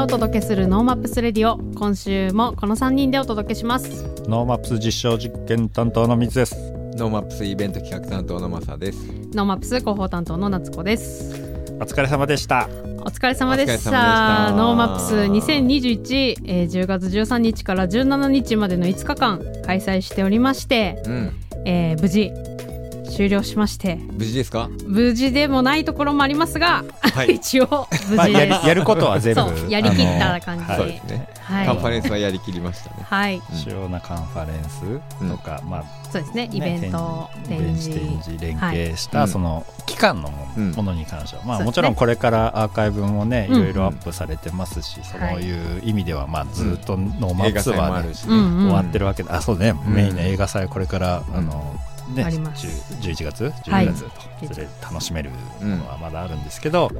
からお届けするノーマップスレディオ今週もこの3人でお届けします。ノーマップス実証実験担当の水です。ノーマップスイベント企画担当のマサです。ノーマップス広報担当の夏子です。お疲れ様でした。お疲れ様でした。ノーマップス2021、えー、10月13日から17日までの5日間開催しておりまして、うん。えー無事終了しまして。無事ですか？無事でもないところもありますが、はい。一応無まあ、事です、やりやることは全部そうやりきった感じで。あのはい。そうですね。はい。カンファレンスはやりきりましたね。はい。主要なカンファレンスとか、まあそうですね。ねイベント展示。展示連携しはい。たその期間のものに関しては、まあそうですね。もちろんこれからアーカイブもねいうん。ろいろアップされてますし、そうはい。いう意味ではまあずっとノーマップはね。終わってるわけで、あそうね、うんメインの映画祭これからあの、ね、あります。10 11月はい。12月と、それ楽しめるものはまだあるんですけど、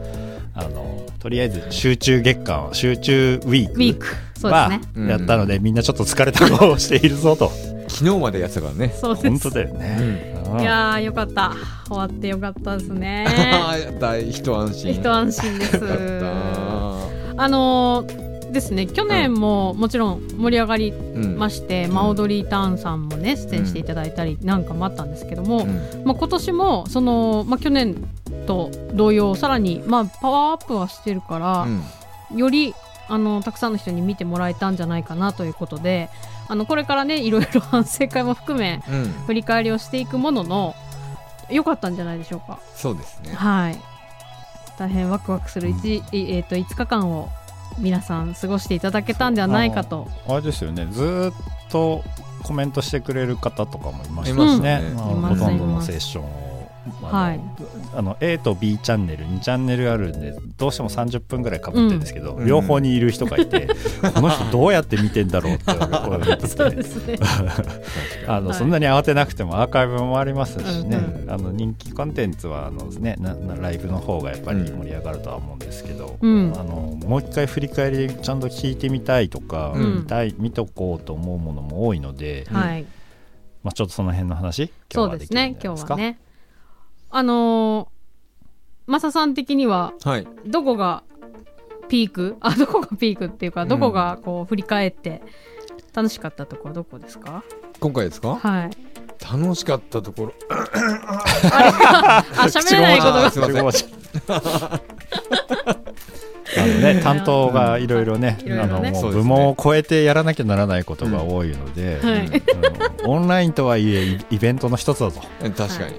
あのとりあえず集中月間集中ウィークウィーク。そうですはね。うんやったので、みんなちょっと疲れた顔をしているぞと。昨日までやってたからね。そうです。本当だよね、うん。いやーよかった。終わってよかったですね。ああやった。一安心。一安心です。あのーですね。去年ももちろん盛り上がりうんまして、マオドリーターンさんもね出演していただいたりなんかもあったんですけども、うん。まあ、今年もその、まあ、去年と同様さらに、まあ、パワーアップはしてるから、うん。よりあのたくさんの人に見てもらえたんじゃないかなということであのこれからねいろいろ 反省会も含めうん。振り返りをしていくものの良かったんじゃないでしょうか。そうですね。はい。大変ワクワクする 1,、えー、と5日間を皆さん過ごしていただけたんではないかと。あれですよね。ずーっとコメントしてくれる方とかもいましたしね、ね。まあほとんどのセッションを。あのはい。あの A と B チャンネル2チャンネルあるんでどうしても30分ぐらいかぶってるんですけど、うん。両方にいる人がいて、この人どうやって見てんだろうって思ってそうてですね。あの、はいそんなに慌てなくてもアーカイブもありますしね、うんうん。あの人気コンテンツはあの、ね、ななライブの方がやっぱり盛り上がるとは思うんですけど、うん。あのもう一回振り返りちゃんと聞いてみたいとか、うん。見たい見とこうと思うものも多いので、はい、まあ、ちょっとその辺の話そ今日はできるんうですねじゃないですか？今日はね。あのー、マサさん的にははい。どこがピーク？あどこがピークっていうかどこがこう振り返って楽しかったところどこですか、今回ですか？はい。楽しかったところ。あ喋れないことがすいません。あのね、担当がいろいろねあの部門を超えてやらなきゃならないことが多いので、オンラインとはいえイイベントの一つだと。うん確かに。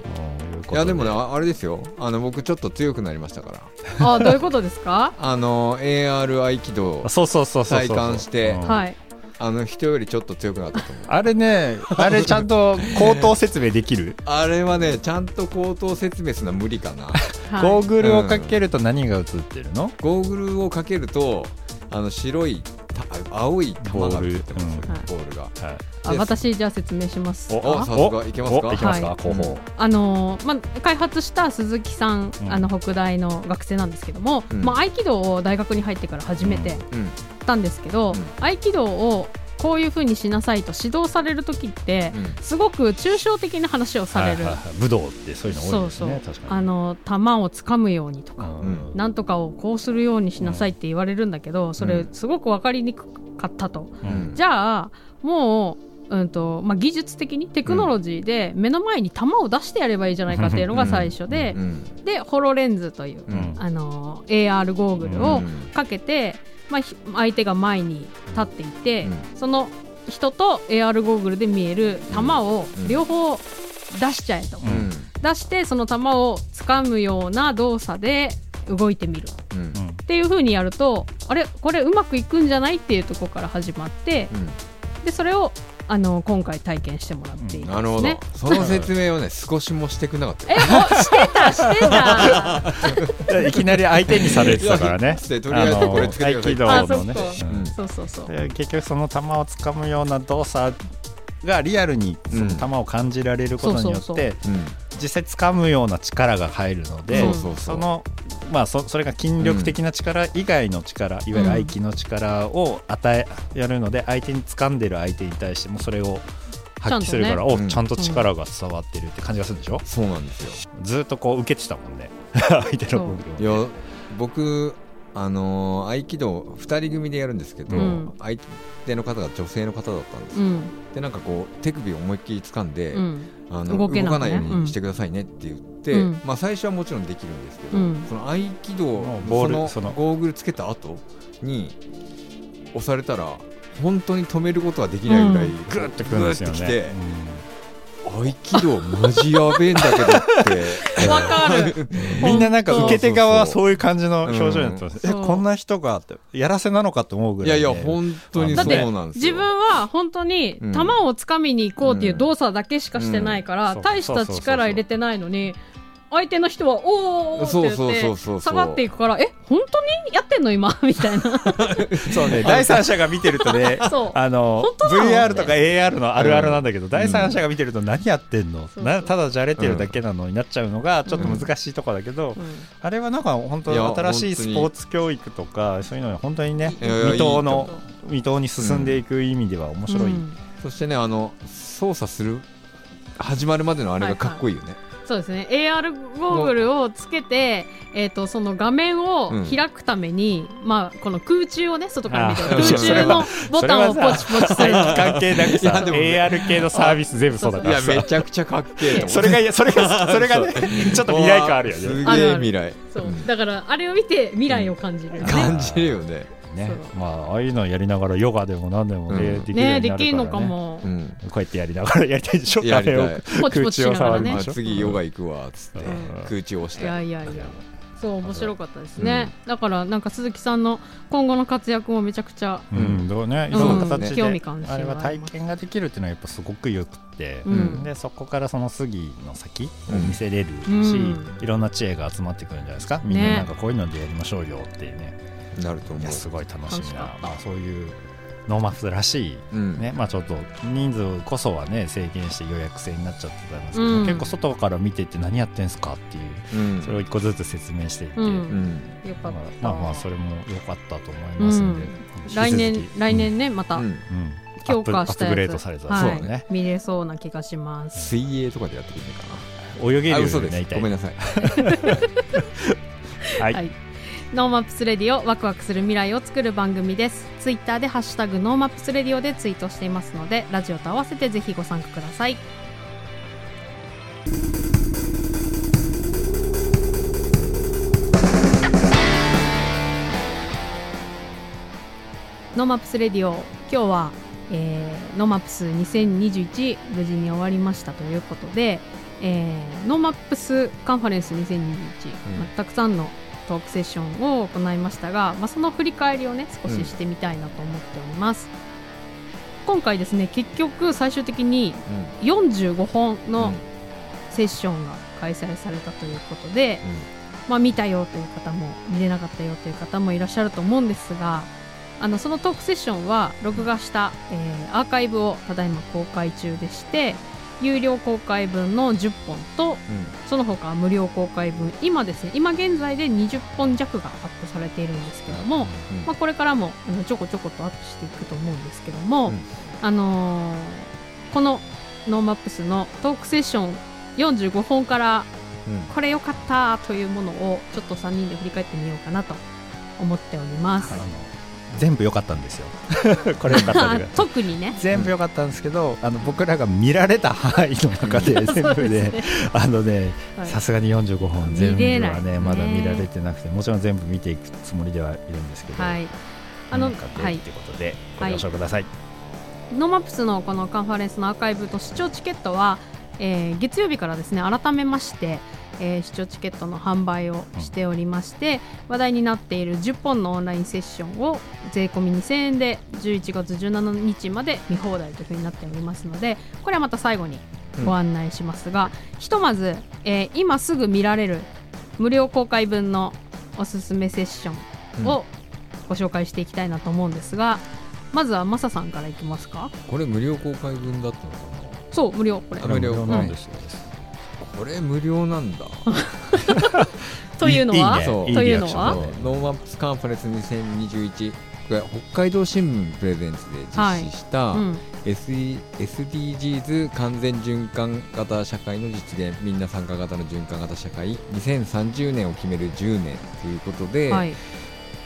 いうこといやでもねああれですよ。あの僕ちょっと強くなりましたから。あどういうことですか？あの AR 合気道あそうそうそうそうそう体感してうんはい。あの人よりちょっと強くなったと思う。あれね あれちゃんと口頭説明できる？あれはねちゃんと口頭説明するのは無理かな。はい、ゴーグルをかけると何が映ってるの、ゴーグルをかけるとあの白いた青い玉が映ってますよボボールが。はい、あ私じゃあ説明しますおおさすが。いけますか？けますか、はい。広報。あのーまあ、開発した鈴木さん、うん。あの北大の学生なんですけども、うん。まあ、合気道を大学に入ってから始めてうん。たんですけど、うん。合気道をこういうふうにしなさいと指導される時って、うん。すごく抽象的な話をされる、はいはいはい。武道ってそういうの多いですそうそう。ね確かに。あの球をつかむようにとか、うん。なんとかをこうするようにしなさいって言われるんだけど、それすごく分かりにくかったと。うん。じゃあもう、うんとまあ、技術的にテクノロジーで目の前に球を出してやればいいじゃないかっていうのが最初で、うん。でホロレンズという、うん。あの AR ゴーグルをうん。かけて、まあ、ひ相手が前に立っていて、うん。その人と AR ゴーグルで見える球をうん。両方出しちゃえと、うん。出してその球を掴むような動作で動いてみる。うん。うんっていう風にやるとあれこれうまくいくんじゃない？っていうところから始まってでそれをあの今回体験してもらっているんですなるほど。ね。その説明をね少しもしてくれなかったえ、おしてたしてた。いきなり相手にされてたからね。とりあえずこれつけてください。ね。うん。そうそうそう。で結局その球をつかむような動作がリアルにその球を感じられることによって、実際掴むような力が入るので、そうそうそう。そのまあそそれが筋力的な力以外の力、いわゆる合気の力を与えやるので相手に掴んでる相手に対してもそれを発揮するから、ちゃんおうんちゃんと力が伝わってるって感じがするでしょ、そうなんですよ。ずっとこう受けてたもんね。相手の攻撃を。いや僕あのー合気道2人組でやるんですけど、うん。相手の方が女性の方だったんですよ、うん。でなんかこう手首を思いっきり掴んで、うん。あの動ね。かないようにしてくださいねって言って、うん。まあ、最初はもちろんできるんですけど、うん。その合気道もうボールそのその。ゴーグルつけた後に押されたら本当に止めることはできないぐらい、うん。グーってくるんですよね。グーってきて合気道マジやべえんだけどって。わかる。う んみんななんか受け手側はそういう感じの表情になってます、うんえこんな人がってやらせなのかと思うぐらいでいやいや本当にそだってうなんですよ。自分は本当にうん。球をつかみに行こうっていう動作だけしかしてないから、うん。大した力入れてないのに相手の人は「おーおーおー」そうそうって言ってそうそう下がっていくから「え本当に？やってんの今」みたいな。そうね第三者が見てるとね そう。あの VR とか AR のあるあるなんだけど、第三者が見てると何やってんの、そうなただじゃれてるだけなのになっちゃうのがちょっと難しいとこだけど、うん。あれはなんか本当新しいスポーツ教育とかそういうのに本当にね未踏のい未踏に進んでいく意味では面白い、うん。そしてねあの操作する始まるまでのあれがかっこいいよね、そうですね。AR ゴーグルをつけて、えー、とその画面をうん。開くために、まあ、この空中をね外から見てあ空ー中の ボタンをポチポチする。関係なくさ AR 系のサービス全部そうだいやからさ。めちゃくちゃかっけえ。それがそれがそれがねちょっと未来感あるよね。すげえ未来。そう。だからあれを見て未来を感じるよね、感じるよねね。まあああいうのやりながらヨガでも何でもね、うん。できるね。できるのかも、うん。こうやってやりながらやりたいでしょ？やりたい。空中を触るんでしょ？次ヨガ行くわっつって。うん。空中押して。いやいやいや。そう面白かったですね、だからなんか鈴木さんの今後の活躍もめちゃくちゃうん、どうね、うん。いろんな形で、あれは体験ができるっていうのはやっぱすごくよくって、うん。でそこからその次の先をうん。見せれるし、うん。いろんな知恵が集まってくるんじゃないですか、みんななんかこういうのでやりましょうよっていうねなると思いやすうごい楽しみなまあ、そういうノーマップらしいうん。ねまあ、ちょっと人数こそはね制限して予約制になっちゃってたんですけど、うん。結構外から見てて何やってんすかっていううん。それを一個ずつ説明していって、うん。う。んよかった、まあまあまあそれも良かったと思いますんで、うん。引き続き。来年来年ねまた。うん。うん。強化したアップアップグレやつードされた、はい。そうだね。見れそうな気がします。水泳とかでやってくれないか泳げるようになりたい。す。ごめんなさい。はい、はいノーマップスレディオワクワクする未来を作る番組です。ツイッターでハッシュタグノーマップスレディオでツイートしていますのでラジオと合わせてぜひご参加ください。ノーマップスレディオ今日は、えーノーマップス2021無事に終わりましたということで、えーノーマップスカンファレンス2021、まあたくさんのトークセッションを行いましたが、まあ、その振り返りをね少ししてみたいなと思っております、今回ですね結局最終的に45本のセッションが開催されたということで、まあ、見たよという方も見れなかったよという方もいらっしゃると思うんですがあのそのトークセッションは録画した、えーアーカイブをただいま公開中でして有料公開分の10本とその他無料公開分今ですね今現在で20本弱がアップされているんですけども、まあ、これからもあのちょこちょことアップしていくと思うんですけども、うん。あのーこのノーマップスのトークセッション45本からこれ良かったというものをちょっと3人で振り返ってみようかなと思っております。あ。の全部良かったんですよ。これ良かった特にね。全部良かったんですけどあの僕らが見られた範囲の中で全部でね。あのねはい。さすがに45本全部はねまだ見られてなくてもちろん全部見ていくつもりではいるんですけど、はい。あのなんかではい。ってことでご了承ください、ノーマップスのこのカンファレンスのアーカイブと視聴チケットは、えー月曜日からですね改めまして、えー視聴チケットの販売をしておりまして、話題になっている10本のオンラインセッションを税込み2000円で11月17日まで見放題というふうになっておりますのでこれはまた最後にご案内しますが、ひとまず、えー今すぐ見られる無料公開分のおすすめセッションをご紹介していきたいなと思うんですが、まずはマサさんからいきますか。これ無料公開分だったのかそう無料これ。あ無料。なんですよ、なこれ無料なんだ。というのは？いいね。そう。いいというのは？ノーマップスカンファレンス2021これ北海道新聞プレゼンツで実施した、うん。SDGs 完全循環型社会の実現みんな参加型の循環型社会。2030年を決める10年ということで、はい。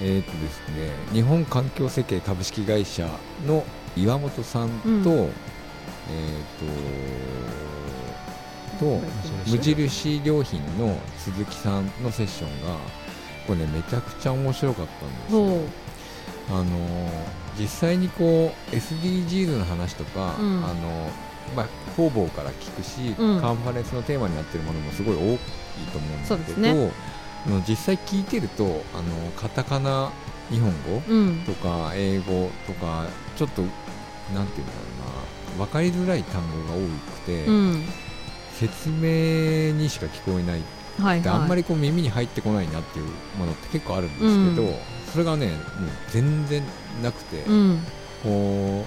えっ、とですね日本環境設計株式会社の岩本さんと、うんえっ、とと無印良品の鈴木さんのセッションがこれねめちゃくちゃ面白かったんですよ。あの実際にこう SDGs の話とか、うん。あのまあ、方々から聞くし、うん。カンファレンスのテーマになってるものもすごい多いと思うんですけどね実際聞いてるとあのカタカナ日本語うん。とか英語とかちょっとなんていうんだろうな分かりづらい単語が多くて、うん。説明にしか聞こえない。はいはい。であんまりこう耳に入ってこないなっていうものって結構あるんですけど、うん。それがねもう全然なくて、うん。こ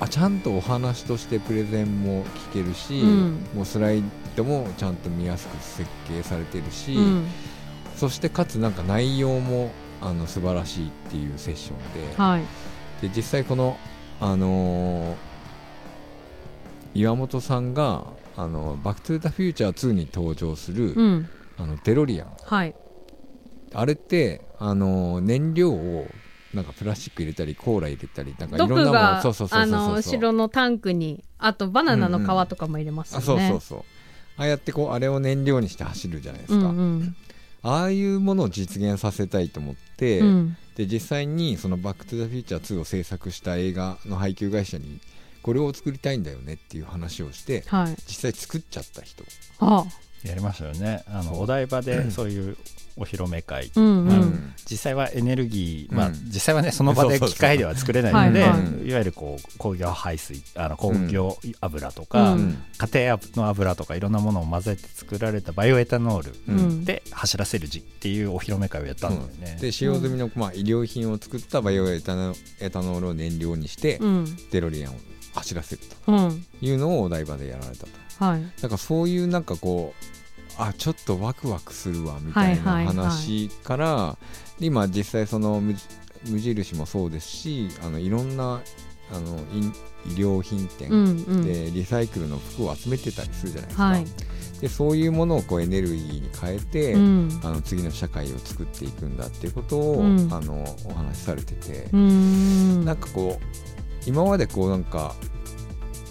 うあちゃんとお話としてプレゼンも聞けるし、うん。もうスライドもちゃんと見やすく設計されてるし、うん。そしてかつなんか内容もあの素晴らしいっていうセッションで,、はい。で実際この、あのー岩本さんがあのバック・トゥ・ザ・フューチャー2に登場する、うん。あのデロリアン。はい。あれってあの燃料をなんかプラスチック入れたりコーラ入れたりなんかいろんなもの。そうそうそうの後ろのタンクにあとバナナの皮とかも入れますよあねそうそうそう。ああやってこうあれを燃料にして走るじゃないですうか、んうん。ああいうものを実現させたいと思って、うん。で実際にその「バック・トゥ・ザ・フューチャー2」を制作した映画の配給会社にこれを作りたいんだよねっていう話をしてはい。実際作っちゃった人。あ。やりましたよね。あのお台場で そういうお披露目会、うんうまあん。実際はエネルギー、まあうん実際はねその場で機械では作れないのではいはい。いわゆるこう工業排水あの工業油とか、うん。家庭の油とかいろんなものを混ぜて作られたバイオエタノールで走らせるじっていうお披露目会をやったんだよね。で使用済みの、まあ、医療品を作ったバイオエタノエタノールを燃料にして、うん。デロリアンを走らせるうん。というのをお台場でやられたと。はい。だからそういうなんかこうあちょっとワクワクするわみたいなはいはいはい。話から、今実際その無無印もそうですしあのいろんなあの医医療品店、うんうん。でリサイクルの服を集めてたりするじゃないですか、はい。でそういうものをこうエネルギーに変えて、うん。あの次の社会を作っていくんだっていうことを、うん。あのお話しされてて、うーん。なんかこう今までこうなんか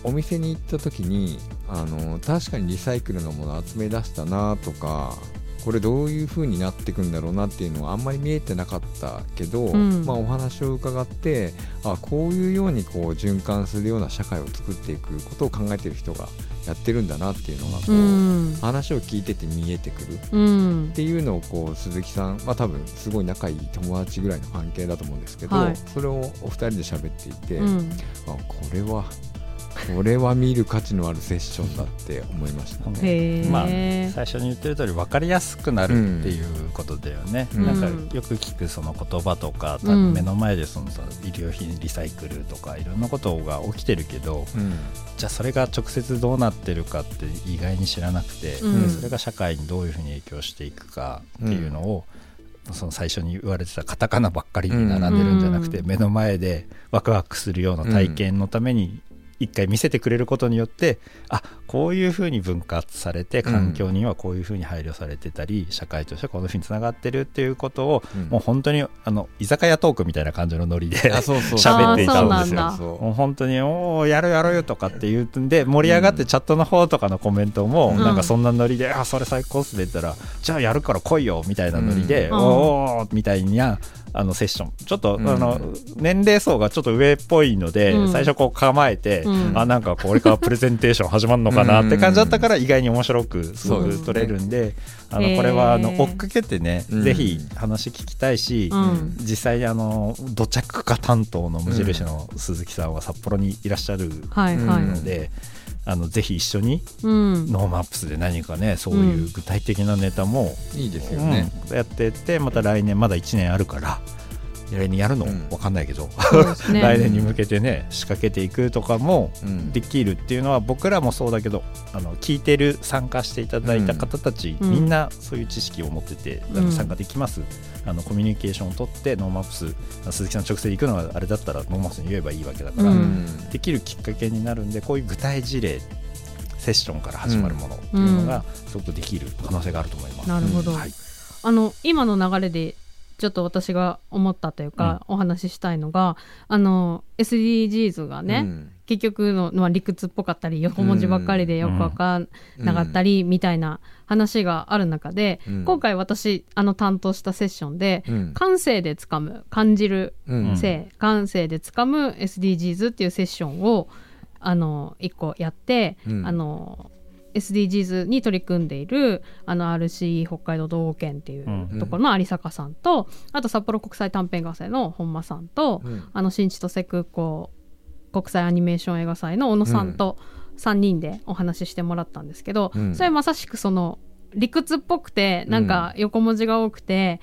お店に行った時にあの確かにリサイクルのもの集め出したなとかこれどういう風になっていくんだろうなっていうのはあんまり見えてなかったけど、うん。まあ、お話を伺ってあこういうようにこう循環するような社会を作っていくことを考えてる人がやってるんだなっていうのがこう、うん。話を聞いてて見えてくる。うん。っていうのをこう鈴木さん、まあ、多分すごい仲いい友達ぐらいの関係だと思うんですけど、はい。それをお二人で喋っていて、うん。あこれはこれは見る価値のあるセッションだって思いましたね。まあ、最初に言ってる通り分かりやすくなるっていうことだよね、うん。なんかよく聞くその言葉とか、多うん。分目の前でそのさ医療品リサイクルとかいろんなことが起きてるけどうん。じゃあそれが直接どうなってるかって意外に知らなくて、うん。でそれが社会にどういうふうに影響していくかっていうのを、その最初に言われてたカタカナばっかりに並んでるんじゃなくて、うん。目の前でワクワクするような体験のために一回見せてくれることによってあこういうふうに分割されて環境にはこういうふうに配慮されてたり、社会としてこのふうにつながってるっていうことを、うん。もう本当にあの居酒屋トークみたいな感じのノリであそうそう 喋っていたんですよ。もう本当に「おおやるやろよ」とかって言うんで盛り上がってチャットの方とかのコメントもうん。なんかそんなノリで「あそれ最高っすね」って言ったら「じゃあやるから来いよ」みたいなノリで「うん。おお」みたいなあのセッション。ちょっと、うん。あの年齢層がちょっと上っぽいので、うん。最初こう構えて、うん。あなんかこれからプレゼンテーション始まるのかなって感じだったから意外に面白くすごく取れるんであのこれはあの追っかけてね、うん。ぜひ話聞きたいし、うん。実際にあの土着化担当の無印の鈴木さんは札幌にいらっしゃるはいはい、ので、あのぜひ一緒にうん。ノーマップスで何かねそういう具体的なネタも、いいですうんよね。やってってまた来年まだ1年あるから来年やるの？うん。わかんないけど、ね。来年に向けてね仕掛けていくとかもうん。できるっていうのは僕らもそうだけどあの聞いてる参加していただいた方たち、うん。みんなそういう知識を持ってて、参加できます。あのコミュニケーションを取ってノーマップス鈴木さん直接行くのがあれだったらノーマップスに言えばいいわけだから、うん。できるきっかけになるんでこういう具体事例セッションから始まるものっていうのがすごくできる可能性があると思います。なるほど、はい。あの今の流れでちょっと私が思ったというか、お話ししたいのがあの SDGs がね、うん。結局の、まあ、理屈っぽかったり横文字ばっかりでよくわかんなかったりみたいな話がある中で、うん。今回私あの担当したセッションで、うん。感性でつかむ感じるうん。性、感性でつかむ SDGs っていうセッションをあの1個やって、うん。あの SDGs に取り組んでいるあの RC 北海道道護研っていううん。ところの有坂さんと、あと札幌国際短編画祭の本間さんと、うん。あの新千歳空港国際アニメーション映画祭の小野さんと3人でお話ししてもらったんですけど、うん。それまさしくその理屈っぽくてなんか横文字が多くて、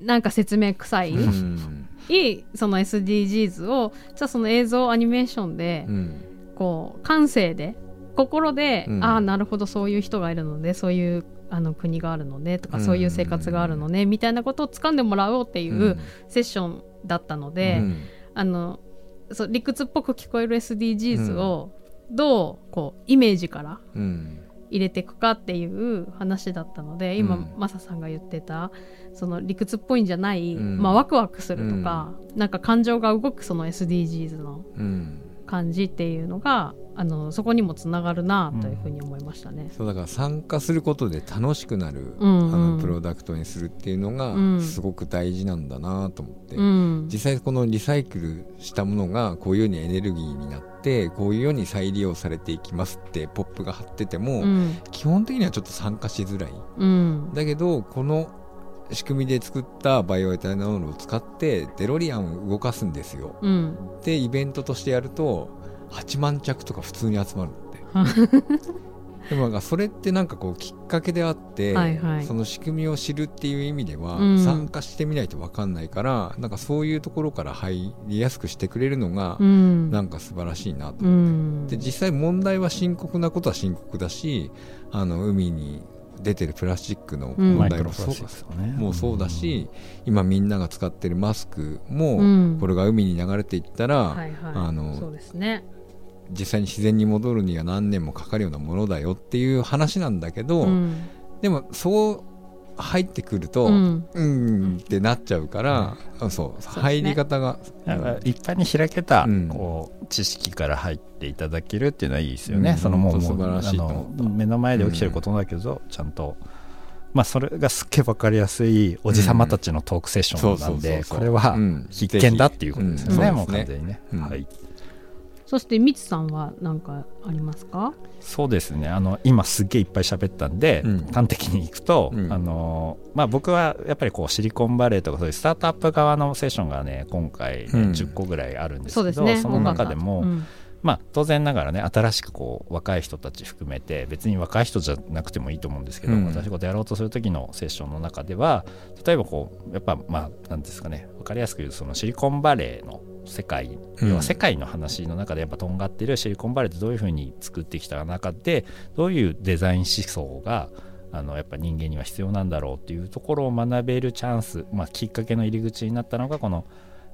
なんか説明臭い、うん。いいその SDGs をじゃあその映像アニメーションでうん。こう感性で心で、うん。ああなるほどそういう人がいるのでそういうあの国があるのねとか、うん。そういう生活があるのねみたいなことを掴んでもらおうっていうセッションだったので、うん。あのそう理屈っぽく聞こえる SDGs をどうこうイメージからうん。入れていくかっていう話だったので今、うん。マサさんが言ってたその理屈っぽいんじゃない、うん。まあ、ワクワクするとか、なんか感情が動くその SDGs のうん。感じっていうのがあのそこにもつながるなというふうに思いましたね。そうだから参加することで楽しくなる、うんうん。あのプロダクトにするっていうのがうん。すごく大事なんだなと思って、うん。実際このリサイクルしたものがこういうようにエネルギーになってこういうように再利用されていきますってポップが貼ってても、うん。基本的にはちょっと参加しづらい。うん。だけどこの仕組みで作ったバイオエタノールを使ってデロリアンを動かすんですよ。うん。でイベントとしてやると8万着とか普通に集まるんだって。でもなんかそれってなんかこうきっかけであって、はいはい。その仕組みを知るっていう意味では、うん。参加してみないと分かんないからなんかそういうところから入りやすくしてくれるのが、うん。なんか素晴らしいなとう思って、ん。で実際問題は深刻なことは深刻だしあの海に出てるプラスチックのうん。問題もそう,、マイクロプラスチックですよね。もうそうだし、今みんなが使ってるマスクも、うん。これが海に流れていったら、はいはい。あのそうですね。実際に自然に戻るには何年もかかるようなものだよっていう話なんだけど、うん。でもそう入ってくると、ううん。ーんってなっちゃうから、あそうすね。入り方が、だから一般に開けた、うん。こう知識から入っていただけるっていうのはいいですよね、うん。そのもう素晴らしい目の前で起きてることだけど、ちゃんと。まあそれがすっげえ分かりやすいおじさまたちのトークセッションなんでこれはうん。必見だっていうことですよね、うんもう完全にね、うん。はいそしてみつさんは何かありますか？そうですね。あの今すっげえいっぱい喋ったんで、うん。端的にいくと、うん。あのまあ、僕はやっぱりこうシリコンバレーとかそういうスタートアップ側のセッションがね今回ね、うん。10個ぐらいあるんですけどそね。の中でも、うん。まあ、当然ながらね新しくこう若い人たち含めて別に若い人じゃなくてもいいと思うんですけど、うん。新しいことやろうとする時のセッションの中では例えばこうやっぱまあなんですかね分かりやすく言うとそのシリコンバレーの世界、うん。要は世界の話の中でやっぱとんがってるシリコンバレーってどういうふうに作ってきた中でどういうデザイン思想があのやっぱ人間には必要なんだろうっていうところを学べるチャンス、まあ、きっかけの入り口になったのがこの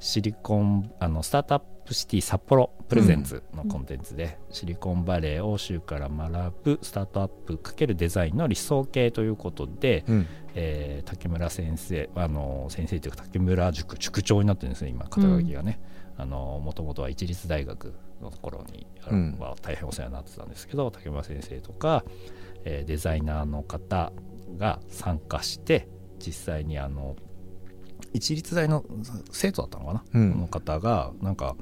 シリコンあのスタートアップシティ札幌プレゼンツのコンテンツで、シリコンバレー欧州から学ぶスタートアップ×デザインの理想形ということで、うん。えー竹村先生あの先生というか竹村塾塾長になってるんですね今肩書きがね、あのもともとは一律大学の頃に、あのうん。は大変お世話になってたんですけど竹村先生とか、えーデザイナーの方が参加して実際にあの一律大の生徒だったのかな、うん。この方がなんか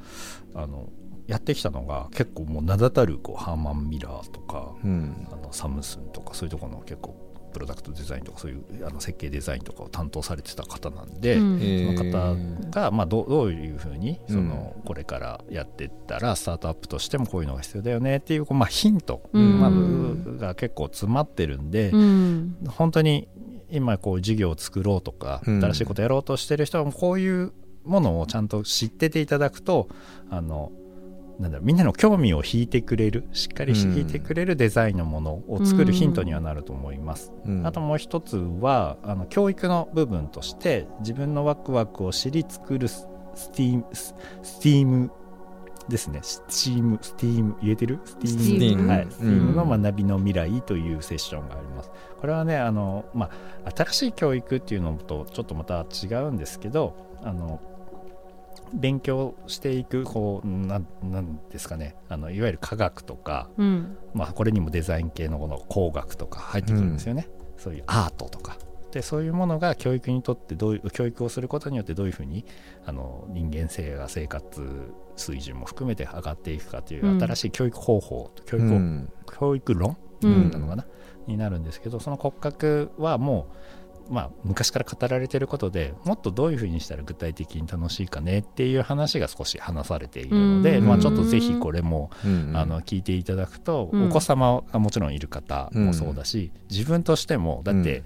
あのやってきたのが結構もう名だたるこうハーマン・ミラーとか、うん。あのサムスンとかそういうところの結構プロダクトデザインとかそういうあの設計デザインとかを担当されてた方なんで、うん。その方が、まあ、どうどういうふうにその、うこれからやっていったらスタートアップとしてもこういうのが必要だよねっていう、こうまあ、ヒント、うん。まあ、が結構詰まってるんで、うん。本当に今こう事業を作ろうとかうん。新しいことやろうとしてる人はこういうものをちゃんと知ってていただくとあのなんだろうみんなの興味を引いてくれるしっかりうん引いてくれるデザインのものを作るヒントにはなると思います。うん。あともう一つはあの教育の部分として自分のワクワクを知り作るススティームススティームですね、スチーム、スティーム、言えてる？スティ Steam はい、うん。スティームの学びの未来というセッションがあります。これはね、あの、まあ、新しい教育っていうのとちょっとまた違うんですけど、あの、勉強していく、こう、なん、なんですかね、あの、いわゆる科学とか、うん。まあ、これにもデザイン系のこの工学とか入ってくるんですよね、そういうアートとか。でそういうものが教育にとってどういう教育をすることによってどういうふうにあの人間性が生活水準も含めて上がっていくかといううん。新しい教育方法、教育をうん。教育論うんなのかな、になるんですけどその骨格はもう、まあ、昔から語られていることでもっとどういうふうにしたら具体的に楽しいかねっていう話が少し話されているので、うん。まあ、ちょっとぜひこれもうんあの聞いていただくと、うん。お子様がもちろんいる方もそうだし、自分としてもだって、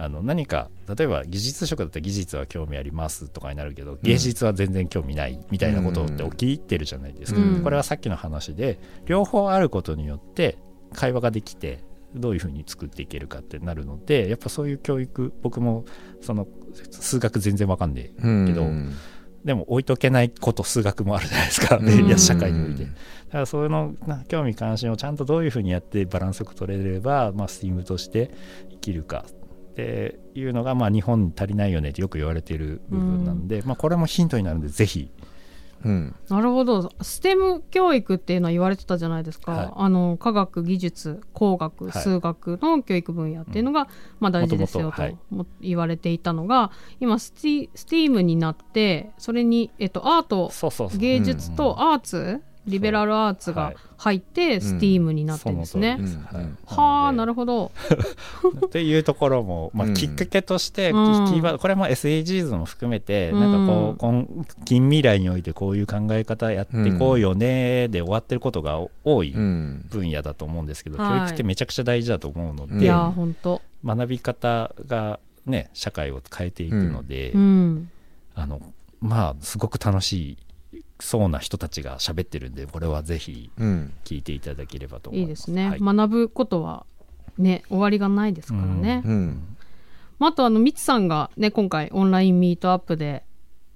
あの何か例えば技術職だったら技術は興味ありますとかになるけど芸術は全然興味ないみたいなことって起きてるじゃないですか、うん。これはさっきの話で両方あることによって会話ができてどういうふうに作っていけるかってなるのでやっぱそういう教育僕もその数学全然わかんねえうん。けどでも置いとけないこと数学もあるじゃないですか、社会において。だからそういうのな興味関心をちゃんとどういうふうにやってバランスよく取れれば、まあ、スティームとして生きるか。っていうのが、まあ、日本に足りないよねってよく言われている部分なんで、まあ、これもヒントになるんでぜひうん。なるほど。STEM 教育っていうのは言われてたじゃないですか、はい。あの科学技術工学はい。数学の教育分野っていうのが、まあ、大事ですよと言われていたのが今スティ STEAM になってそれに、えっと、アートそうそうそう。芸術とアーツ、リベラルアーツが入ってん。STEAM になってるんですね。はあなるるほど。っていうところも、まあ、うん。きっかけとして、うん。キーワードこれも SDGs も含めて、うん。なんかこうこん近未来においてこういう考え方やっていこうよねで終わってることが多いうん。分野だと思うんですけど、はい。教育ってめちゃくちゃ大事だと思うのうんで、い本当。学び方がね社会を変えていくので、うん。あのまあすごく楽しそうな人たちが喋ってるんでこれはぜひうん。聞いていただければと思います。いいですね、はい。学ぶことはね終わりがないですからね。うん。まあ、あとあのミツさんがね今回オンラインミートアップで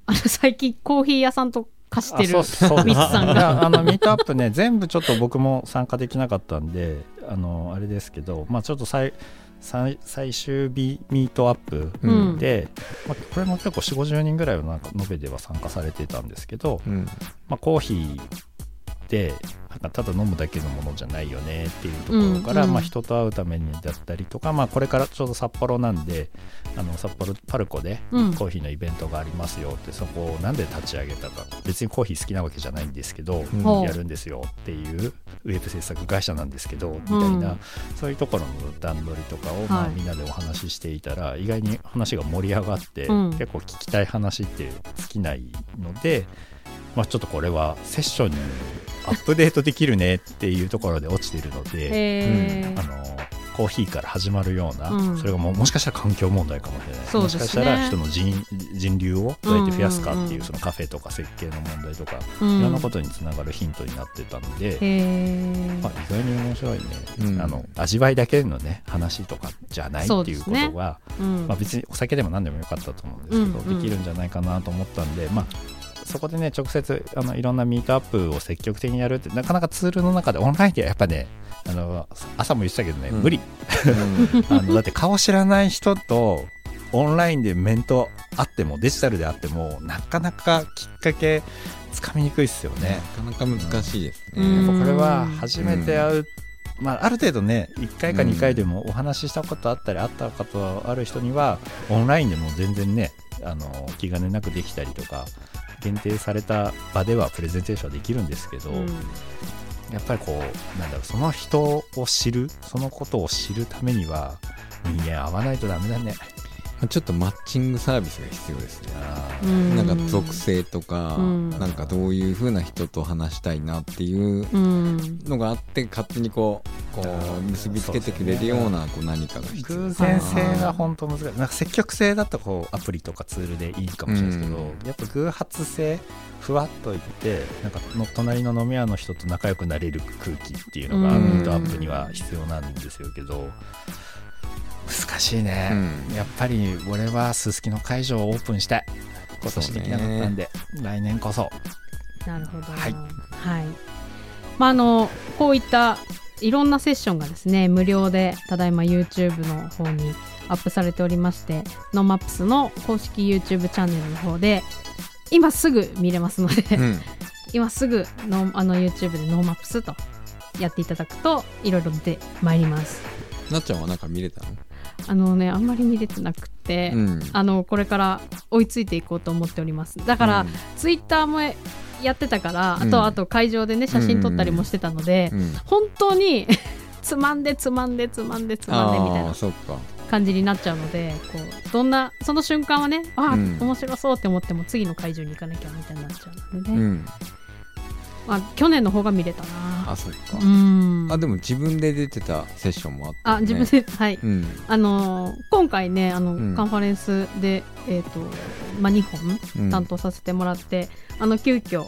あの最近コーヒー屋さんと貸してるあそうそうミツさんが。あのミートアップね全部ちょっと僕も参加できなかったんであのあれですけどまあちょっと最最最終日ミートアップうん。で、まあ、これも結構4 5 0人ぐらいはなんか延べでは参加されてたんですけど、うん。まあ、コーヒーってなんかただ飲むだけのものじゃないよねっていうところから、うんうんまあ、人と会うためにだったりとか、まあ、これからちょうど札幌なんであの札幌パルコでうん。コーヒーのイベントがありますよって、そこをなんで立ち上げたか。別にコーヒー好きなわけじゃないんですけど、うん。やるんですよっていうウェブ制作会社なんですけどみたいな、うんそういうところの段取りとかを、まあ、はい。みんなでお話ししていたら意外に話が盛り上がって、うん。結構聞きたい話って尽きないので、まあ、ちょっとこれはセッションにアップデートできるねっていうところで落ちているので、へー。あのコーヒーから始まるような、うん。それがもうもしかしたら環境問題かもしれない、ね。もしかしたら人の人人流をどうやって増やすかっていう,、うんうんうん。そのカフェとか設計の問題とか、うん。いろんなことにつながるヒントになってたので、へまあ、意外に面白いね、うん。あの味わいだけのね話とかじゃないっていうことが、ーうん。まあ、別にお酒でも何でもよかったと思うんですけど、うんうん。できるんじゃないかなと思ったんで、まあ、そこでね直接あのいろんなミートアップを積極的にやるってなかなかツールの中でオンラインではやっぱねあの朝も言ってたけどね、うん。無理。あのだって顔知らない人とオンラインで面と会ってもデジタルで会ってもなかなかきっかけつかみにくいですよね。なかなか難しいですうん。ねやっぱこれは初めて会う、まあ、ある程度ね1回か2回でもお話ししたことあったり会ったことある人にはオンラインでも全然ねあの気兼ねなくできたりとか限定された場ではプレゼンテーションはできるんですけど、うんやっぱりこうなんだろうその人を知るそのことを知るためには人間会わないとダメだね。ちょっとマッチングサービスが必要ですね。なんか属性とか、うん。なんかどういう風な人と話したいなっていううん。のがあって勝手にこうこう結びつけてくれるようなこう何かが必要。偶然性が本当難しい。なんか積極性だとこうアプリとかツールでいいかもしれないですけど、うん。やっぱ偶発性ふわっといってなんかの隣の飲み屋の人と仲良くなれる空気っていうのがうん。ミートアップには必要なんですよけど難しいね、うん。やっぱり俺はすすきの会場をオープンしたい今年できなかったんで、来年こそ。なるほど。はい。はい。まああのこういったいろんなセッションがですね無料でただいま YouTube の方にアップされておりましてノーマップスの公式 YouTube チャンネルの方で今すぐ見れますので、うん。今すぐのあの YouTube でノーマップスとやっていただくといろいろ出てまいります。なっちゃんはなんか見れたの？あのねあんまり見れてなくて、うん。あのこれから追いついていこうと思っております。だから、ツイッターもやってたから、うん。あとあと会場でね写真撮ったりもしてたので、うん。うん。本当に つまんでつまんでつまんでつまんでみたいな感じになっちゃうのでこうどんなその瞬間はねああ、うん。面白そうって思っても次の会場に行かなきゃみたいになっちゃうのでね、うん。まあ、去年の方が見れたな。あそっか。うん。あでも自分で出てたセッションもあったよあね自分ではい。うん。あのー今回ねあの、うん。カンファレンスで、えーとまあ、2本うん。担当させてもらって、あの急遽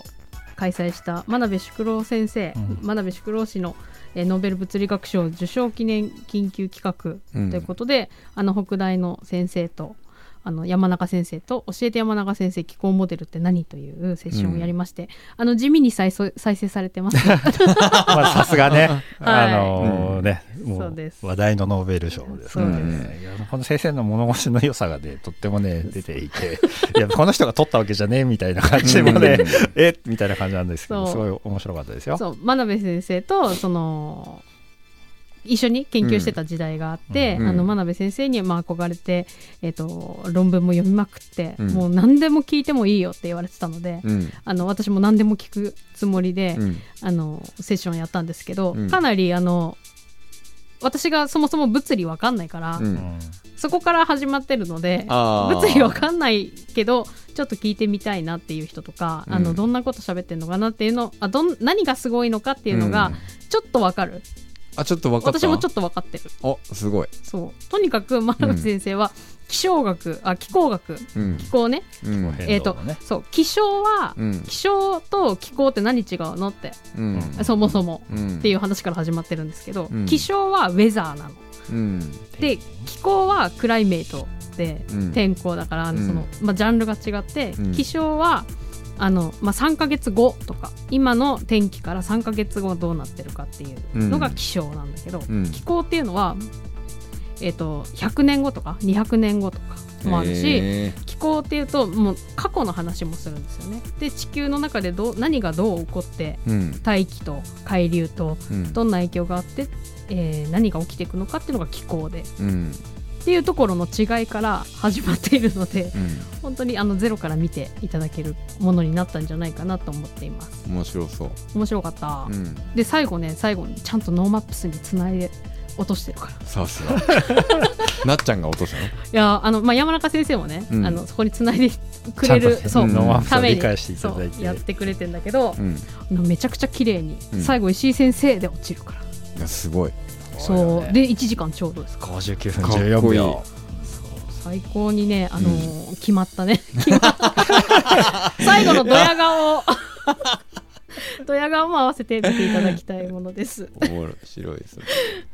開催した真鍋淑郎先生、うん。真鍋淑郎氏の、えーノーベル物理学賞受賞記念緊急企画うんということで、あの北大の先生とあの山中先生と教えて山中先生気候モデルって何というセッションをやりまして、あの地味に再生再生されてます、まあさすがね、はい。あのね、うです。話題のノーベル賞ですね。いやこの先生の物腰の良さがね、とってもね、出ていて、いや、この人が取ったわけじゃねえみたいな感じでもね、えみたいな感じなんですけど、すごい面白かったですよ。そう。真鍋先生とその一緒に研究してた時代があって、うんあの真鍋先生にまあ憧れて、えっと論文も読みまくって、うん。もう何でも聞いてもいいよって言われてたので、うん。あの私も何でも聞くつもりで、うん。あのセッションやったんですけど、うん。かなりあの私がそもそも物理わかんないから、そこから始まってるのであー。物理わかんないけどちょっと聞いてみたいなっていう人とか、あうん。のどんなこと喋ってるのかなっていうのあどん何がすごいのかっていうのがうん。ちょっとわかる、あちょっと分かった。私もちょっと分かってる。おすごい。そう。とにかく真鍋先生は気象学、あ気候学。うん。気候ね。うん。えっ、とそう気象は、うん。気象と気候って何違うのって、うん。そもそもうん。っていう話から始まってるんですけど、うん。気象はウェザーなの。うん。で気候はクライメートでうん。天候だから、うん。そのまあ、ジャンルが違って、うん。気象はあの、まあ、3ヶ月後とか今の天気から3ヶ月後どうなってるかっていうのが気象なんだけど、うん。気候っていうのは、えっと100年後とか200年後とかもあるし、へ気候っていうともう過去の話もするんですよね。で地球の中でどう何がどう起こってーうん。大気と海流とうん。どんな影響があって、えー何が起きていくのかっていうのが気候で。うんっていうところの違いから始まっているのでうん。本当にあのゼロから見ていただけるものになったんじゃないかなと思っています。面白そう。面白かった、うん。で最後ね最後にちゃんと NoMaps につないで落としてるから。いさすが。なっちゃんが落としたの？やあの、まあ、山中先生もね、うん。あのそこにつないでくれるそう、ために。そうやってくれてんだけどめちゃくちゃ綺麗に、うん。最後石井先生で落ちるから。すごいそう。で1時間ちょうどですか。59分かっこいい。14秒最高にね、あのー決まったね。決まった最後のドヤ顔。を ドヤ顔も合わせて見ていただきたいものです。面白いですね。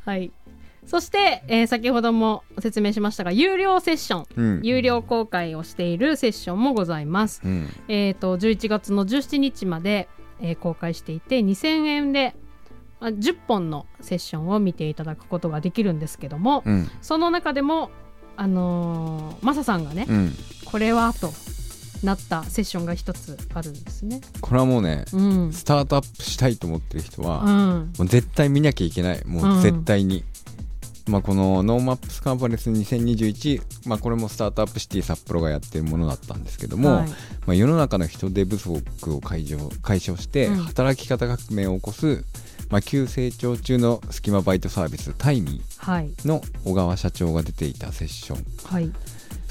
はい。そして、えー先ほども説明しましたが有料セッション。うん。有料公開をしているセッションもございます、うん。えー、と11月の17日まで、えー公開していて2000円でまあ10本のセッションを見ていただくことができるんですけども、うん。その中でもあのーマサさんがね、うん。これはとなったセッションが一つあるんですね。これはもうねうん、スタートアップしたいと思ってる人は、うん、もう絶対見なきゃいけない。もう絶対に、まあこの NoMapsカンファレンス2021、まあ、これもスタートアップシティ札幌がやってるものだったんですけども、はい。まあ、世の中の人手不足を解消解消してうん。働き方革命を起こす、まあ、急成長中のスキマバイトサービスタイミはい、ーの小川社長が出ていたセッション。はい、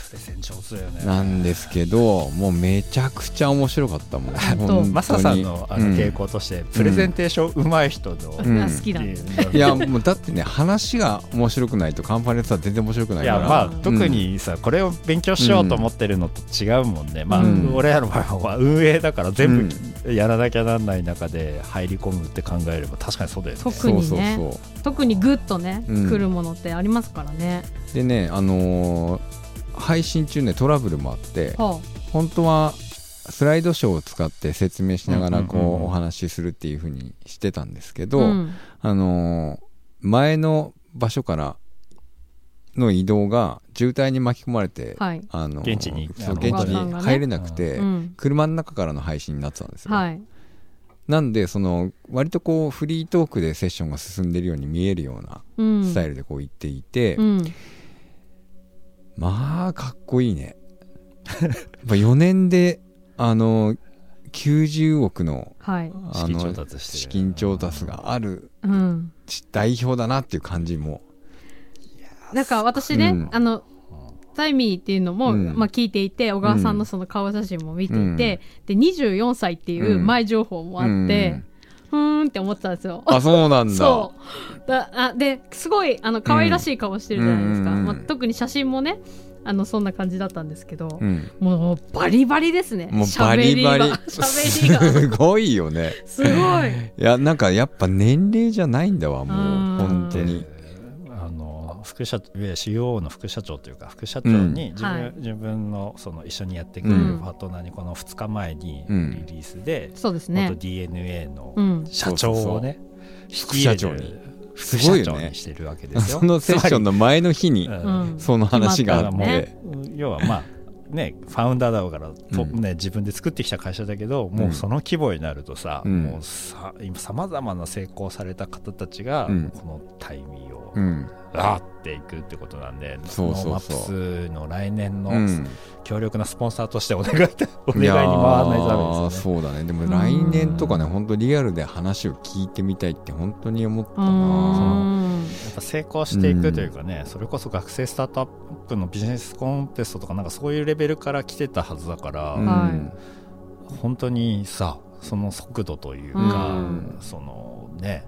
プレゼン上手だよねなんですけどもうめちゃくちゃ面白かったもん本当本当にマサさんのあの傾向として、プレゼンテーション上手い人の、好きなんですね。いやもうだってね話が面白くないとカンファレンスは全然面白くないからいやまあ特にさ、これを勉強しようと思ってるのと違うもんね、まあ、俺らの場合は運営だから全部やらなきゃなんない中で入り込むって考えれば確かにそうだよね特にねそうそうそう特にグッとね、うん来るものってありますからね。でねあのー配信中ねトラブルもあっては本当はスライドショーを使って説明しながらこうんうんうんうん。うお話しするっていう風にしてたんですけど、うん。あのー前の場所からの移動が渋滞に巻き込まれて、はい。あのー現地にそう現地に入れなくて、うん。車の中からの配信になってたんですよ、はい。なんでその割とこうフリートークでセッションが進んでるように見えるようなうん。スタイルでこう言っていて、うんまあかっこいいね。やっぱ4年であの90億のはい。あの資金調達してる資金調達があるうん。代表だなっていう感じも。なんか私ね、うん。あのタイミーっていうのも、うん。まあ、聞いていて小川さんのその顔写真も見ていて、で24歳っていう前情報もあって、ふーんって思ってたんですよ。あそうなんだ。そう。だあですごいあの可愛らしい顔してるじゃないですか、うんまあ、特に写真もねあのそんな感じだったんですけど、うん、もうバリバリですね。もうバリバリ。すごいよね。すごい。いやなんかやっぱ年齢じゃないんだわもう。うん。本当に副社いわゆる COO の副社長というか副社長に自分,、はい。自分のその一緒にやってくれるうん。パートナーにこの2日前にうん。リリースで、そうですね。元 DNA のうん。社長をね、副社長に。副すごいよね。社長にしてるわけですよ。そのセッションの前の日にその話が。あって、要はまあねファウンダーだから、とうん。ね、自分で作ってきた会社だけどもうその規模になるとさ、うん。もうさ今さまざまな成功された方たちが、うん。このタイミーをうんあーっていくってことなんで、そうそうそう。 NoMaps の来年のうん。強力なスポンサーとしてお願い お願いに回らないとダメですよね。そうだね。でも来年とかね本当リアルで話を聞いてみたいって本当に思ったうなやっぱ成功していくというかね、それこそ学生スタートアップのビジネスコンテストとかなんかそういうレベルから来てたはずだから、うん。は本当にさその速度というか、うん。そのね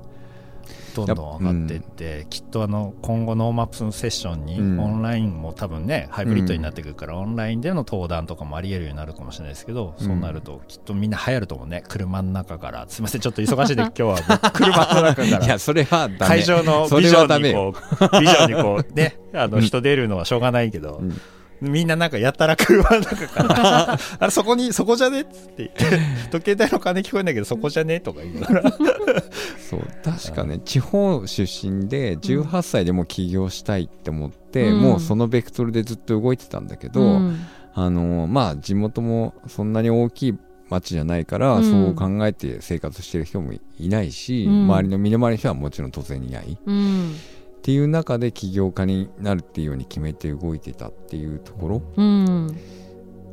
どんどん上がっていって、きっとあの今後 NoMaps のセッションに、うん。オンラインも多分ねハイブリッドになってくるから、オンラインでの登壇とかもありえるようになるかもしれないですけど、うん。そうなるときっとみんな流行ると思うね。車の中から。すみませんちょっと忙しいで今日は僕車の中か いらやそれはダメ。会場のそビジョンにこうビジョンにこうね あのうん。人出るのはしょうがないけど、うんみんななんかやったら車の中から。あれそこにそこじゃね？っつって言って時計台の鐘聞こえんだけどそこじゃね？とか言いながら。そう確かね地方出身で18歳でも起業したいって思って、うん。もうそのベクトルでずっと動いてたんだけど、うん。あのまあ地元もそんなに大きい町じゃないから、うん。そう考えて生活してる人もいないし、うん。周りの身の回りの人はもちろん当然いない。うんっていう中で起業家になるっていうように決めて動いてたっていうところうん。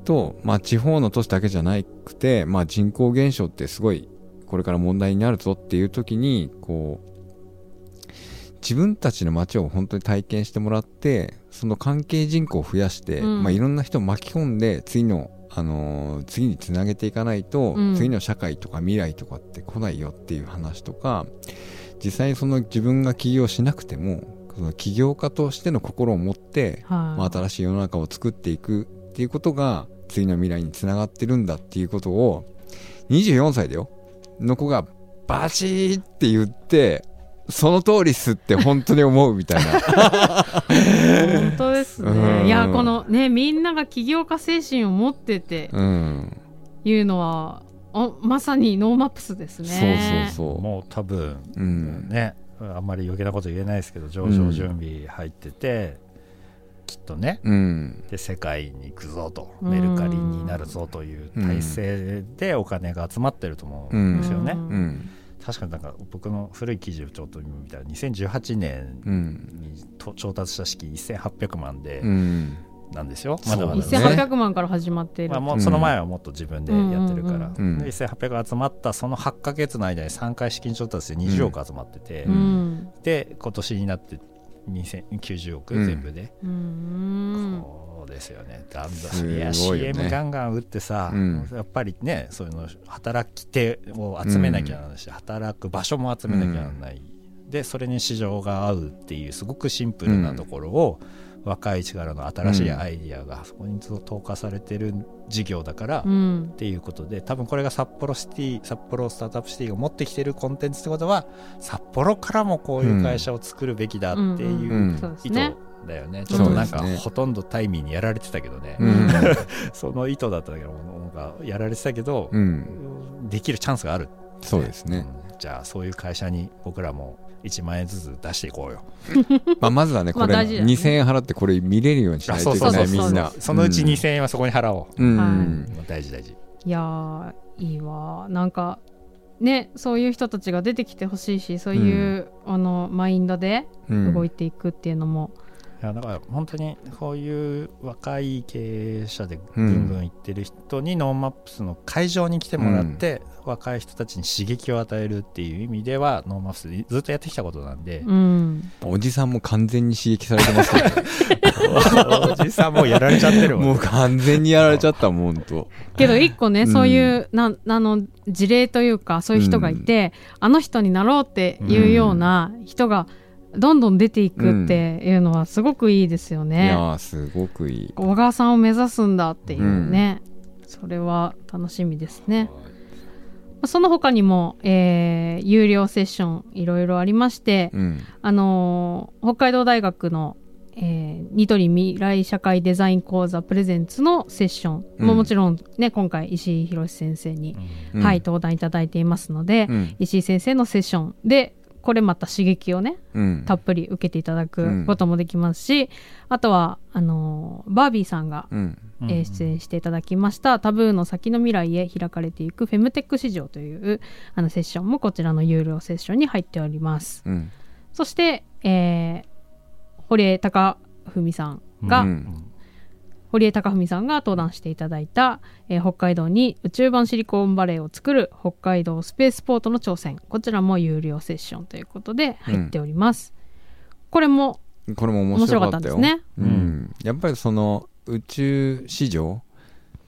と、まあ、地方の都市だけじゃなくて、まあ、人口減少ってすごいこれから問題になるぞっていう時にこう自分たちの街を本当に体験してもらってその関係人口を増やして、うん。まあ、いろんな人を巻き込んで次の、あのー次につなげていかないと、うん。次の社会とか未来とかって来ないよっていう話とか実際にその自分が起業しなくてもその起業家としての心を持ってはい。まあ、新しい世の中を作っていくっていうことが次の未来につながってるんだっていうことを24歳だよ。の子がバチーって言ってその通りっすって本当に思うみたいな。本当です うん。ねいやこのねみんなが起業家精神を持っててうん。いうのはおまさに NoMaps ですね。そうそうそもう多分、ううんねあんまり余計なこと言えないですけど上場準備入ってて、きっとねうん。で世界に行くぞとうんメルカリになるぞという体制でお金が集まってると思うんですよね、うん。うん。確かになんか僕の古い記事をちょっと見たら2018年うんにと調達した資金1800万でうんなんですよ、まだまだ、ね。1800万から始まっている、まあ、もうその前はもっと自分でやってるから、うんうんうんで1800が集まったその8か月の間に3回資金調達で20億集まってて、ううん。んで今年になって2090億うん。全部で、うんそうですよね。ガンすごいよね。いや CM ガンガン打ってさ、うん。やっぱりねそういうの働き手を集めなきゃならないし、働く場所も集めなきゃならない、でそれに市場が合うっていうすごくシンプルなところを、若い力の新しいアイディアがそこに投下されてる事業だから、っうん。ていうことで多分これが札幌シティ札幌スタートアップシティが持ってきてるコンテンツってことは札幌からもこういう会社を作るべきだっていう、意図ねだよね。ちょっとなんか、ほとんどタイミーにやられてたけどね、うん。その意図だったんだけどなんかやられてたけど、うん。できるチャンスがある、そうですね、うんじゃあそういう会社に僕らも1万円ずつ出していこうよ。まあ、まずはねこれ、まあ大事だよね2000円払ってこれ見れるようにしないといけそうそうそうないみんな。そのうち2000円はそこに払おう、うん、はい。うん大事大事。いやーいいわ。なんかねそういう人たちが出てきてほしいしそういう、あのマインドでうん。動いていくっていうのも、いやだから本当にこういう若い経営者でぐんぐん行ってる人に NoMapsの会場に来てもらって、若い人たちに刺激を与えるっていう意味では NoMapsずっとやってきたことなんで、うん、おじさんも完全に刺激されてますよね。おじさんもうやられちゃってるもん。もう完全にやられちゃったもんとけど一個ね、うん。そういうなあの事例というかそういう人がいて、あの人になろうっていうような人がどんどん出ていくっていうのはすごくいいですよいね。やーすごくいい。小川さんを目指すんだっていうね、それは楽しみですね。その他にも、えー有料セッションいろいろありまして、うん。あのー北海道大学の、えーニトリ未来社会デザイン講座プレゼンツのセッションもうん。もちろんね、今回石井博先生に、うん。はい登壇いただいていますので、うん。石井先生のセッションでこれまた刺激をねうん。たっぷり受けていただうん。くこともできますし、あとはあのーバービーさんが、うん。うん。えー出演していただきました、タブーの先の未来へ開かれていくフェムテック市場というあのセッションもこちらの有料セッションに入っております。うん。そして、えー堀江貴文さんが、うん堀江貴文さんが登壇していただいた、えー北海道に宇宙版シリコンバレーを作る北海道スペースポートの挑戦。こちらも有料セッションということで入っております。これもこれも面白かったですね。うん、やっぱりその宇宙市場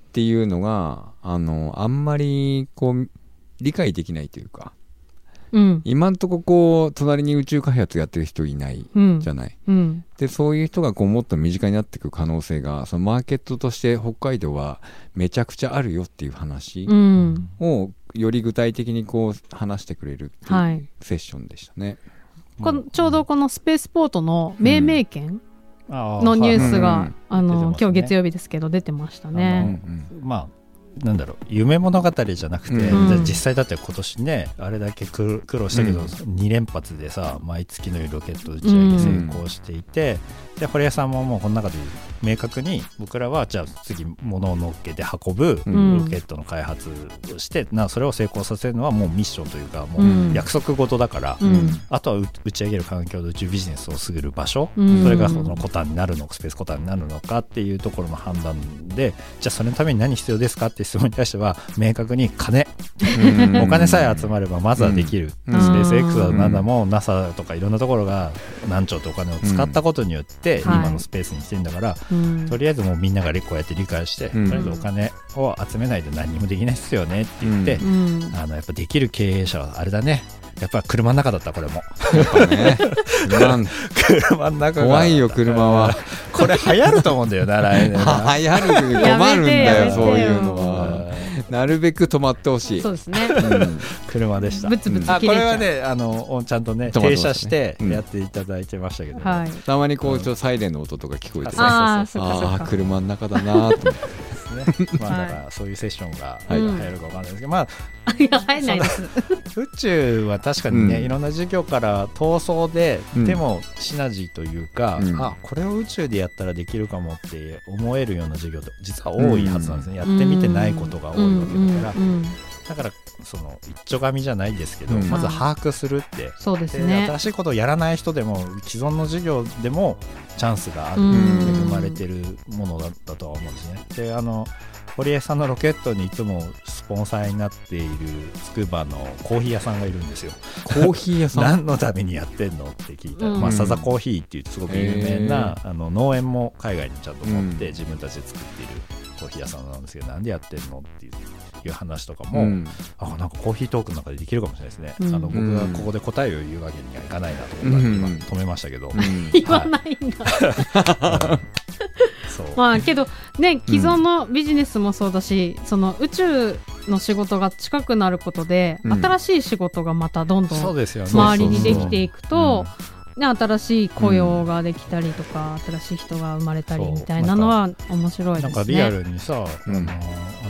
っていうのがあのあんまりこう理解できないというかうん。今んとここう隣に宇宙開発やってる人いないうん。じゃない、うん。でそういう人がこうもっと身近になっていく可能性がそのマーケットとして北海道はめちゃくちゃあるよっていう話うん。をより具体的にこう話してくれるってはい。いうセッションでしたね。このちょうどこのスペースポートの命名権ののニュースうが、ん。あのね。今日月曜日ですけど出てましたうんね。まあなんだろう夢物語じゃなくて、うん。じゃあ実際だって今年ねあれだけ苦苦労したけど、うん。2連発でさ毎月のようにロケット打ち上げ成功していて、で堀江さんももうこの中で明確に僕らはじゃあ次物を乗っけて運ぶうん。ロケットの開発をして、なそれを成功させるのはもうミッションというかもうん。う約束事だから、うん。あとは打打ち上げる環境で宇宙ビジネスをすぐる場所、うん。それがそのコタンになるのかスペースコタンになるのかっていうところの判断でじゃあそれのために何必要ですかって質問に対しては明確に金、うん。お金さえ集まればまずはできる、うん。スペース X だなんだも NASA とかいろんなところが何兆ってお金を使ったことによってうん。今のスペースに来てるんだから、うん。とりあえずもうみんながこうやって理解して、うん。とりあえずお金を集めないと何にもできないですよねって言って、うん。あのやっぱできる経営者はあれだね。やっぱ車の中だったこれも。ね。車。車の中が怖いよ車は。これ流行ると思うんだよな来年な 流行る困るんだよそういうのうは。ん なるべく止まってほしい。そうですね。うん。車でした。ブツブツあこれ切れちゃう。はねあのちゃんとね停車してうん。やっていただいてましたけど、はい。たまにこうちょっとサイレンの音とか聞こえてね。ああ車の中だなと思ってですね。まあはいだからそういうセッションがはい流行るかわかんないですけど、まあ いや、入んないです。宇宙は確かにね、うん。いろんな授業から闘争で、うん。でもシナジーというか、うん。あこれを宇宙でやったらできるかもって思えるような授業って実は多いはずなんですね、やってみてないことが多いわけだから、うんうんうんだからその一丁紙じゃないですけど、うん。まず把握するって、そうですでね。新しいことをやらない人でも既存の授業でもチャンスがある、うん。恵まれてるものだったとは思うんですね。であの堀江さんのロケットにいつもスポンサーになっている筑波のコーヒー屋さんがいるんですよ。コーヒー屋さん？何のためにやってんのって聞いた。ら、うん。まあ、サザコーヒーっていうすごく有名な、へあの農園も海外にちゃんと持って、うん。自分たちで作っているコーヒー屋さんなんですけどなんでやってんのっていう話とかも、うん。あなんかコーヒートークの中でできるかもしれないですね、うん。あの僕がここで答えを言うわけにはいかないなと思ったん。で、今うん止めましたけど、うん。言わないんだ。まあけどね既存のビジネスもそうだし、その宇宙の仕事が近くなることで、うん。新しい仕事がまたどんどん周りにできていくと、ね、新しい雇用ができたりとか、新しい人が生まれたりみたいなのは面白いですね。なんかリアルにさ、うんあのあ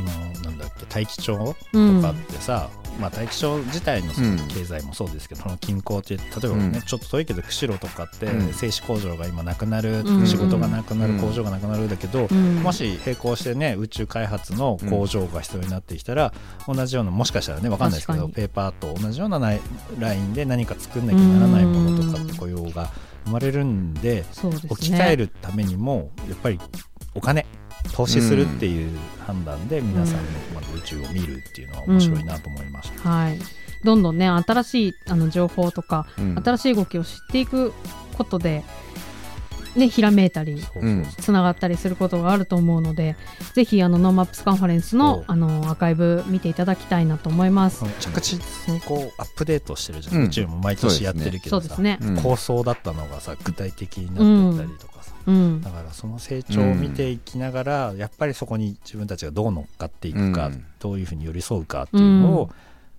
のなんだっけ大気町とうんかってさ、まあ、大気町自体のそのうん。経済もそうですけど、その近郊って例えばね、うん。ちょっと遠いけど釧路とかって、うん。製紙工場が今なくなる、うん。仕事がなくなる、うん。工場がなくなるだけど、うん。もし並行してね宇宙開発の工場が必要になってきたら、同じようなもしかしたらねわかんないですけどペーパーと同じようなラインで何か作んなきゃならないものとかって雇用が生まれるんで。置き換えるためにもやっぱりお金投資するっていう判断で皆さんの宇宙を見るっていうのは面白いなと思いました。はい。どんどんね、新しいあの情報とか、うん。新しい動きを知っていくことで、ね、ひらめいたり、つながったりすることがあると思うので、ぜひあの NoMapsカンファレンスのあのアーカイブ見ていただきたいなと思います。着実にこうアップデートしてるじゃん、うん。宇宙も毎年やってるけどさ、そうですね。うん。構想だったのがさ具体的になってったりとかさ、うん。だ。からその成長を見ていきながら、やっぱりそこに自分たちがどう乗っかっていくか、うん。どういうふうに寄り添うかっていうのを、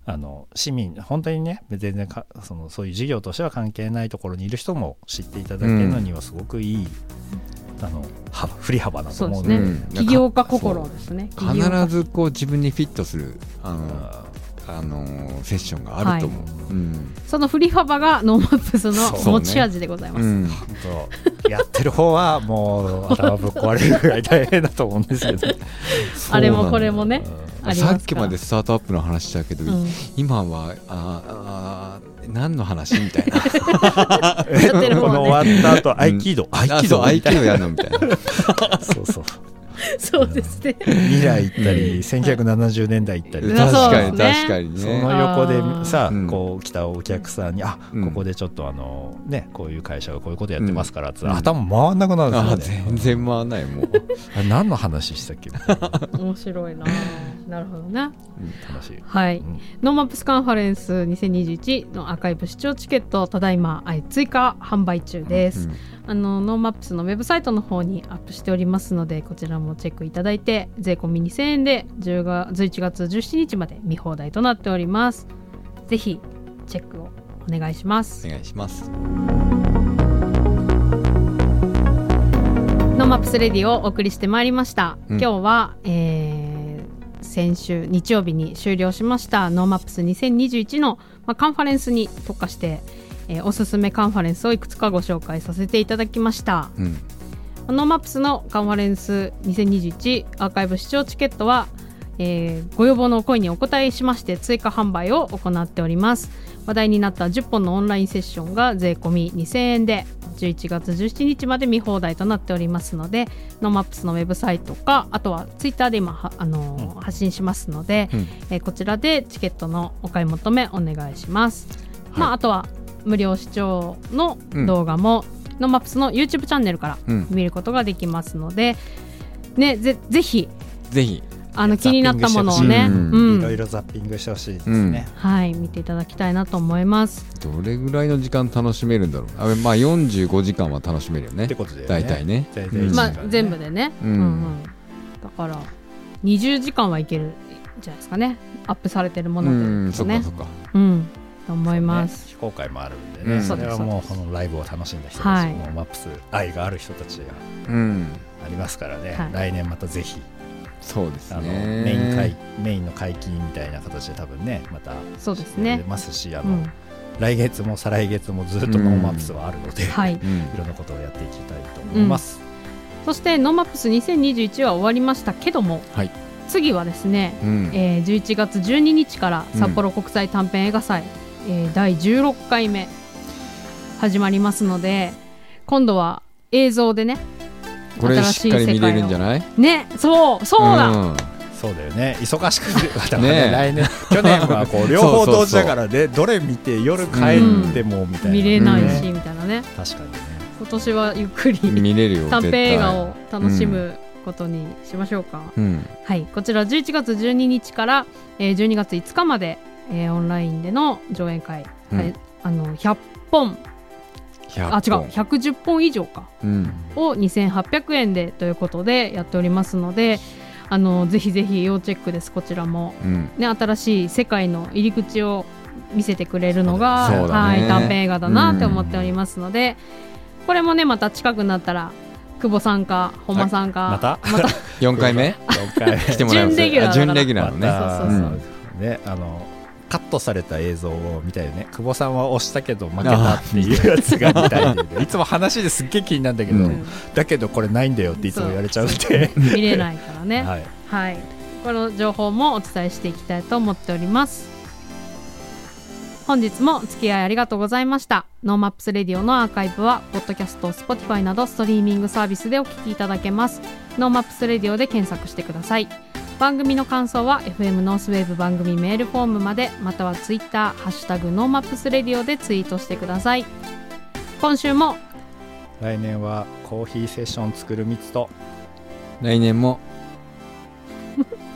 あの市民本当にね全然かそのそういう事業としては関係ないところにいる人も知っていただけるのにはすごくいい、あのは振り幅だと思うので。そうですね。うん起業家心ですね。必ずこう自分にフィットするあの、あのーセッションがあると思う、うん。その振り幅が NoMaps の持ち味でございます。うん。やってる方はもう頭ぶっ壊れるぐらい大変だと思うんですけど、あれもこれもね。さっきまでスタートアップの話だけど、うん。今はああ何の話みたいな。やってる方このはね。終わった後、合気道。合気道みたいな気道やるのみたいな。そうそう そうですね。未来行ったり1970年代行ったり。うん。確かに確かにそねの横でさ、うん。こう来たお客さんに、あ、うん。ここでちょっとあのね、こういう会社がこういうことやってますからっつって、うん。頭回んなくなるんあですよね。全然回らないもう、あれ何の話したっけ？面白いな。なるほどね。楽しい。はい。うん。 NoMapsカンファレンス2021のアーカイブ視聴チケットただいまあ追加販売中です、あの NoMapsのウェブサイトの方にアップしておりますのでこちらもチェックいただいて税込み2000円で10が11月17日まで見放題となっております。ぜひチェックをお願いします。お願いします。 NoMapsレディオをお送りしてまいりました、うん。今日は、えー先週日曜日に終了しました。 NoMaps2021の、まあ、カンファレンスに特化して、えーおすすめカンファレンスをいくつかご紹介させていただきました。うん。 NoMapsのカンファレンス2021アーカイブ視聴チケットは、えーご要望のお声にお答えしまして追加販売を行っております。話題になった10本のオンラインセッションが税込み2000円で11月17日まで見放題となっておりますので NoMapsのウェブサイトかあとはツイッターで今はあのーうん。発信しますので、うん。えーこちらでチケットのお買い求めお願いします、まああとは無料視聴の動画も、 NoMapsの YouTube チャンネルからうん。見ることができますので、ね、ぜぜひぜひあの気になったものをね、うん。いろいろザッピングしてほしいですね。はい、見ていただきたいなと思います。どれぐらいの時間楽しめるんだろう。あまあ45時間は楽しめるよね。ってことで、ね、大体ね。大体うんまあ全部でね、うん。うんだから20時間はいけるんじゃないですかね。アップされてるもうのんでね。そっかそっか。うん、と思います。非公開もあるんでね、うん。それはもうこのライブを楽しんだ人たち、はい。もうマップス愛がある人たちがうんありますからね、はい。来年またぜひそうですあのねメイン会メインの解禁みたいな形で多分ねまたそうです出ね。ますしあの、うん、来月も再来月もずっと NoMaps はあるので、い、はい。うん。ろんなことをやっていきたいと思います。そして NoMaps 2021は終わりましたけども、はい。次はですね、うん。えー11月12日から札幌国際短編映画祭、えー第16回目始まりますので今度は映像でねこれしっかり見れるんじゃない？ねそうそうだ、ん。そうだよね。忙しくだからねえ。ね来年。去年はこう両方同時だからね。どれ見て夜帰ってもみたいな、見れないし、ねみたいなね。確かにね。今年はゆっくり見れるよ短編映画を楽しむことにしましょうか、うん。はい。こちら11月12日から、えー12月5日まで、えーオンラインでの上演会、うん。はい、あの100本。100あ違う。本110本以上か。うん。を2800円でということでやっておりますのであのぜひぜひ要チェックです。こちらも、うん。ね、新しい世界の入り口を見せてくれるのが、ね。はい、短編映画だなって思っておりますので、これもねまた近くなったら久保さんか本間さんかまた？また？4回目？4回来てもらいます。準レギュラー準レギュラーのね、またそうそうそう。うん。ねあのカットされた映像を見たよね。久保さんは押したけど負けたっていうやつが見たいんでいつも話ですっげえ気になるんだけど、うん。だけどこれないんだよっていつも言われちゃうんで、見れないからね。はい、はい、この情報もお伝えしていきたいと思っております。本日もお付き合いありがとうございました。 NoMaps Radio のアーカイブはポッドキャスト Spotify などストリーミングサービスでお聞きいただけます。NoMaps Radio で検索してください番組の感想は FM ノースウェーブ番組メールフォームまでまたは Twitter「ハッシュタグ NoMaps Radio」でツイートしてください。今週も来年はコーヒーセッション作る3つと。来年も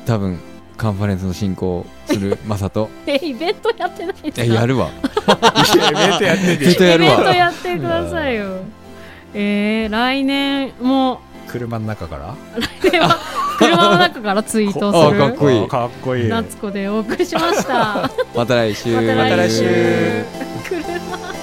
多分カンファレンスの進行するマサと。えイベントやってないですか？えやるわ。イベントやってるわ。イベントやってくださいよ。えー、来年も車の中から？来年は車の中からツイートあする。かっこいい。あかっこいい。夏子でお送りしました。また来週。また来週